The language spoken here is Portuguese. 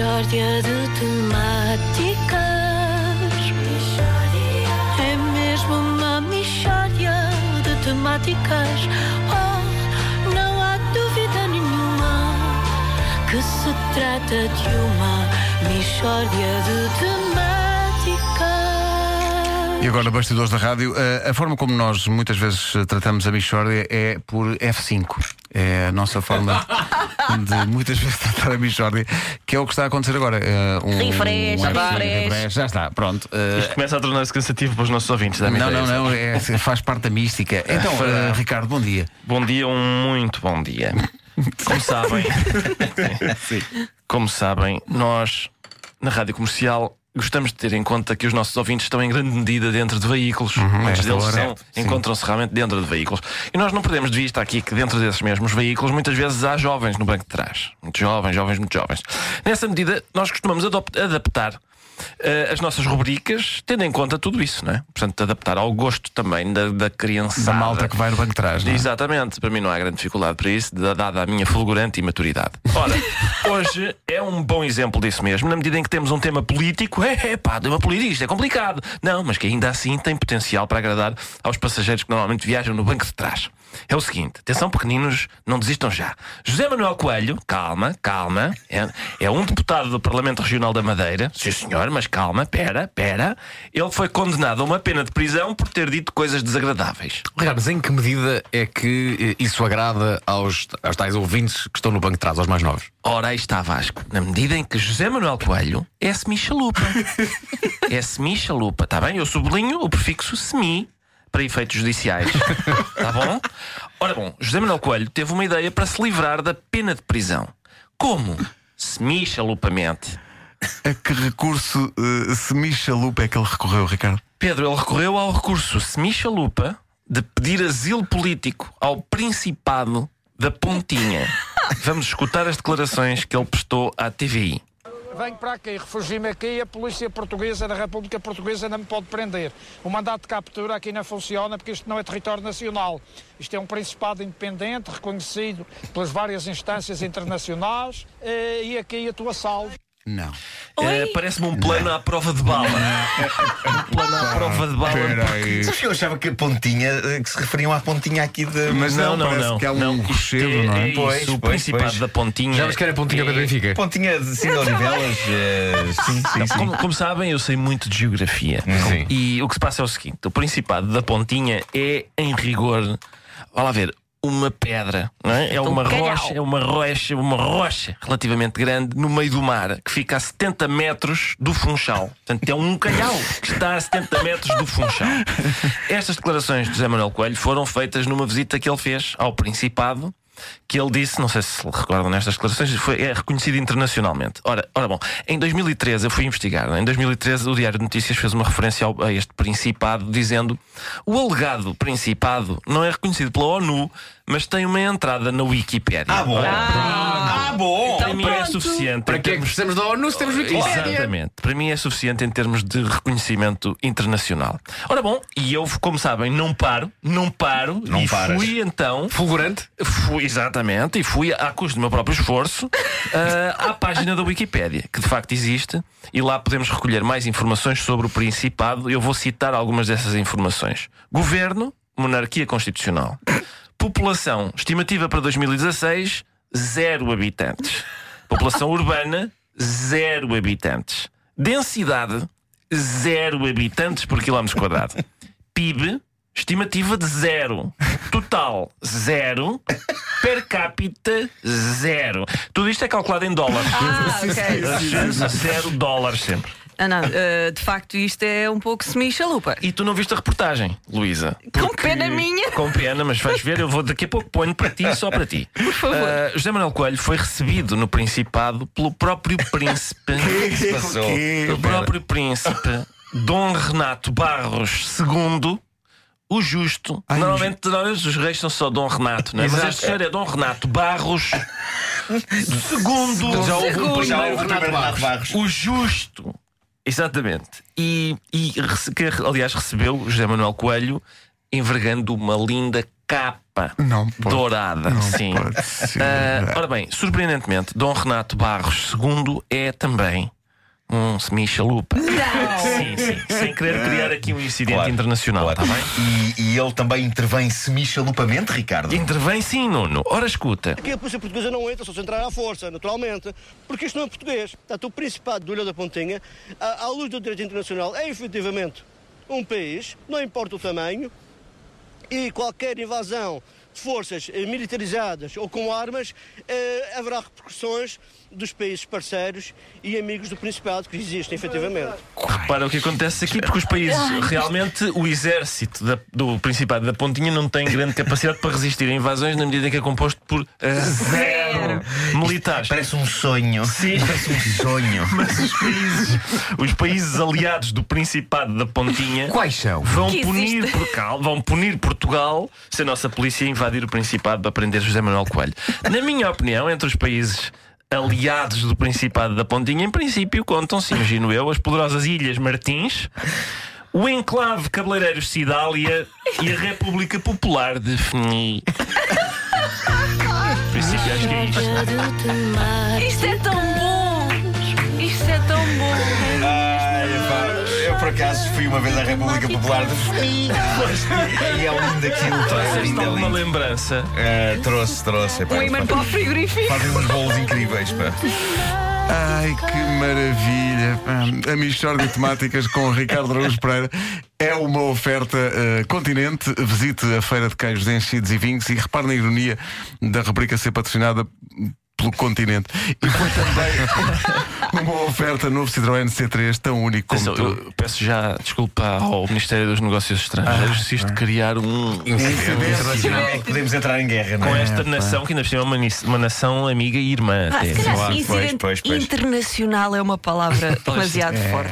Mishória de temáticas. É mesmo uma mishória de temáticas. Oh, não há dúvida nenhuma que se trata de uma mishória de temáticas. E agora, bastidores da rádio, a, a forma como nós muitas vezes tratamos a Michórdia é por F5. É a nossa forma de muitas vezes tratar a Michórdia, que é o que está a acontecer agora. É um, Refresh, um F5, refresh. Já está, pronto. Eh, Isto começa a tornar-se cansativo para os nossos ouvintes, não, não, não, é, faz parte da mística. Então, eh, Ricardo, bom dia. Bom dia, um muito bom dia. Como sabem, como sabem, nós na rádio comercial gostamos de ter em conta que os nossos ouvintes estão em grande medida dentro de veículos. Muitos esta deles são- encontram-se realmente dentro de veículos. E nós não perdemos de vista aqui que dentro desses mesmos veículos muitas vezes há jovens no banco de trás. Muito jovens, jovens, muito jovens. Nessa medida, nós costumamos adaptar eh, as nossas rubricas, tendo em conta tudo isso, não é? Portanto, adaptar ao gosto também da, da criança. Da malta que vai no banco de trás, não é? Exatamente, para mim não há grande dificuldade para isso, da- dada a minha fulgurante imaturidade. Ora, hoje é um bom exemplo disso mesmo, na medida em que temos um tema político, é, é pá, tema político, isto é complicado. Não, mas que ainda assim tem potencial para agradar aos passageiros que normalmente viajam no banco de trás. É o seguinte, atenção pequeninos, não desistam já. José Manuel Coelho, calma, calma, é, é um deputado do Parlamento Regional da Madeira, sim senhor, mas calma, pera, pera. Ele foi condenado a uma pena de prisão por ter dito coisas desagradáveis. Ricardo, mas em que medida é que eh, isso agrada aos, aos tais ouvintes que estão no banco de trás, aos mais novos? Ora, aí está Vasco, na medida em que José Manuel Coelho é semi-chalupa. é semi-chalupa, está bem? Eu sublinho o prefixo semi para efeitos judiciais. Está bom? Ora bom, José Manuel Coelho teve uma ideia para se livrar da pena de prisão. Como? Semi-chalupamente. A que recurso uh, semi-chalupa é que ele recorreu, Ricardo? Pedro, ele recorreu ao recurso semi-chalupa de pedir asilo político ao Principado da Pontinha. Vamos escutar as declarações que ele prestou à TVI. Venho para aqui, refugio-me aqui a polícia portuguesa da República Portuguesa não me pode prender. O mandato de captura aqui não funciona porque isto não é território nacional. Isto é um principado independente, reconhecido pelas várias instâncias internacionais eh, e aqui a tua salvo. Não. Eh, Parece-me um plano à prova de bala. um plano à prova de bala. Peraí. Sabes que eu achava que a pontinha, eh, que se referiam à pontinha aqui de. Mas não, Não, não, parece não. que há um não. Rochedo, não é? isso, Pois, o pois, Principado pois. da Pontinha. Já vos querem pontinha para Benfica? Pontinha de Odivelas. eh, sim, sim, sim. Como, como sabem, eu sei muito de geografia. Sim. E o que se passa é o seguinte: o Principado da Pontinha é, em rigor, vá lá ver, uma pedra, não é? É uma rocha, é uma rocha, uma rocha relativamente grande no meio do mar, que fica a 70 metros do Funchal. Portanto, é um calhau que está a 70 metros do Funchal. Estas declarações de José Manuel Coelho foram feitas numa visita que ele fez ao Principado. Que ele disse, não sei se se recordam nestas declarações, foi, é reconhecido internacionalmente. Ora, ora bom, em 2013 eu fui investigar. é? Em 2013 o Diário de Notícias fez uma referência ao- a este Principado, dizendo o alegado Principado não é reconhecido pela ONU, mas tem uma entrada na Wikipédia. Ah, bom. Ah, bom. Para mim é suficiente. Para que é que precisamos da ONU se temos Wikipédia? Exatamente. Para mim é suficiente em termos de reconhecimento internacional. Ora bom, e eu, como sabem, não paro, não paro. Não e paras. fui então. Fulgurante? Fui, exatamente, e fui, à custo do meu próprio esforço, ah, à página da Wikipédia, que de facto existe, e lá podemos recolher mais informações sobre o Principado. Eu vou citar algumas dessas informações: Governo, monarquia constitucional. População, estimativa para 2016, zero habitantes. População urbana, zero habitantes. Densidade, zero habitantes por quilómetro quadrado. PIB, estimativa de zero. Total, zero. Per capita, zero. Tudo isto é calculado em dólares. Ah, ok. Zero dólares sempre. Ah, não, eh, de facto, isto é um pouco semi-chalupa. E tu não viste a reportagem, Luísa? Com pena minha. Com pena, mas vais ver, eu vou daqui a pouco ponho para ti, só para ti. Por favor. José Manuel Coelho foi recebido no Principado pelo próprio príncipe. se passou? o próprio príncipe Dom Renato Barros II. O justo. normalmente, normalmente os reis são só Dom Renato, não é? Mas este senhor é Dom Renato Barros segundo. Já houve um Já primeiro houve o Renato primeiro Barros. Renato Barros. O justo. Exatamente. E, e que, aliás, recebeu José Manuel Coelho envergando uma linda capa Não pode. dourada. Não Sim. pode ser. Ah, ora bem, surpreendentemente, Dom Renato Barros II é também um semi-chalupa. Sim, sim. Sem querer criar aqui um incidente Claro, internacional, claro. está bem? E, e ele também intervém semi-chalupamente, Ricardo. Intervém sim, Nuno. Ora, escuta. Aqui a polícia portuguesa não entra só se entrar à força, naturalmente, porque isto não é português. Portanto, o Principado de Ilha da Pontinha, à, à luz do direito internacional, é efetivamente um país, não importa o tamanho, e qualquer invasão de forças eh, militarizadas ou com armas, eh, haverá repercussões dos países parceiros e amigos do Principado que existem efetivamente. Repara o que acontece aqui, porque os países, realmente, o exército da- do Principado da Pontinha não tem grande capacidade para resistir a invasões na medida em que é composto por eh, zero militares. Parece um sonho. Sim. Parece um sonho. Mas os países, os países aliados do Principado da Pontinha Quais são? vão Que punir, Portugal, vão punir Portugal se a nossa polícia invadir o Principado para prender José Manuel Coelho. Na minha opinião, entre os países aliados do Principado da Pontinha, em princípio, contam-se, imagino eu, as poderosas Ilhas Martins. O enclave Cabeleireiros Cidália e a República Popular de Fni. Acho que é isto. Isto é tão bom! Isto é tão bom! Ai, pá, eu por acaso fui uma vez à República Popular de E é lindo aquilo, é Trouxeste lindo, é alguma lindo. lembrança? Ah, trouxe, trouxe. pá, Um imã para o frigorífico! Fazem uns bolos incríveis, pá. Ai, que maravilha! A Michórdia de Temáticas com Ricardo Araújo Pereira é uma oferta eh, continente. Visite a Feira de Queijos Enchidos e Vinhos e repare na ironia da rubrica ser patrocinada pelo continente. E foi também uma oferta novo Citroën C3 tão único como Atenção, tu. eu peço já desculpa ao Ministério dos Negócios Estrangeiros se isto criar um. É que podemos entrar em guerra, não Com é? esta nação, que ainda por cima é uma, uma nação amiga e irmã. Ah, se calhar Claro, pois, pois, pois. internacional é uma palavra demasiado forte.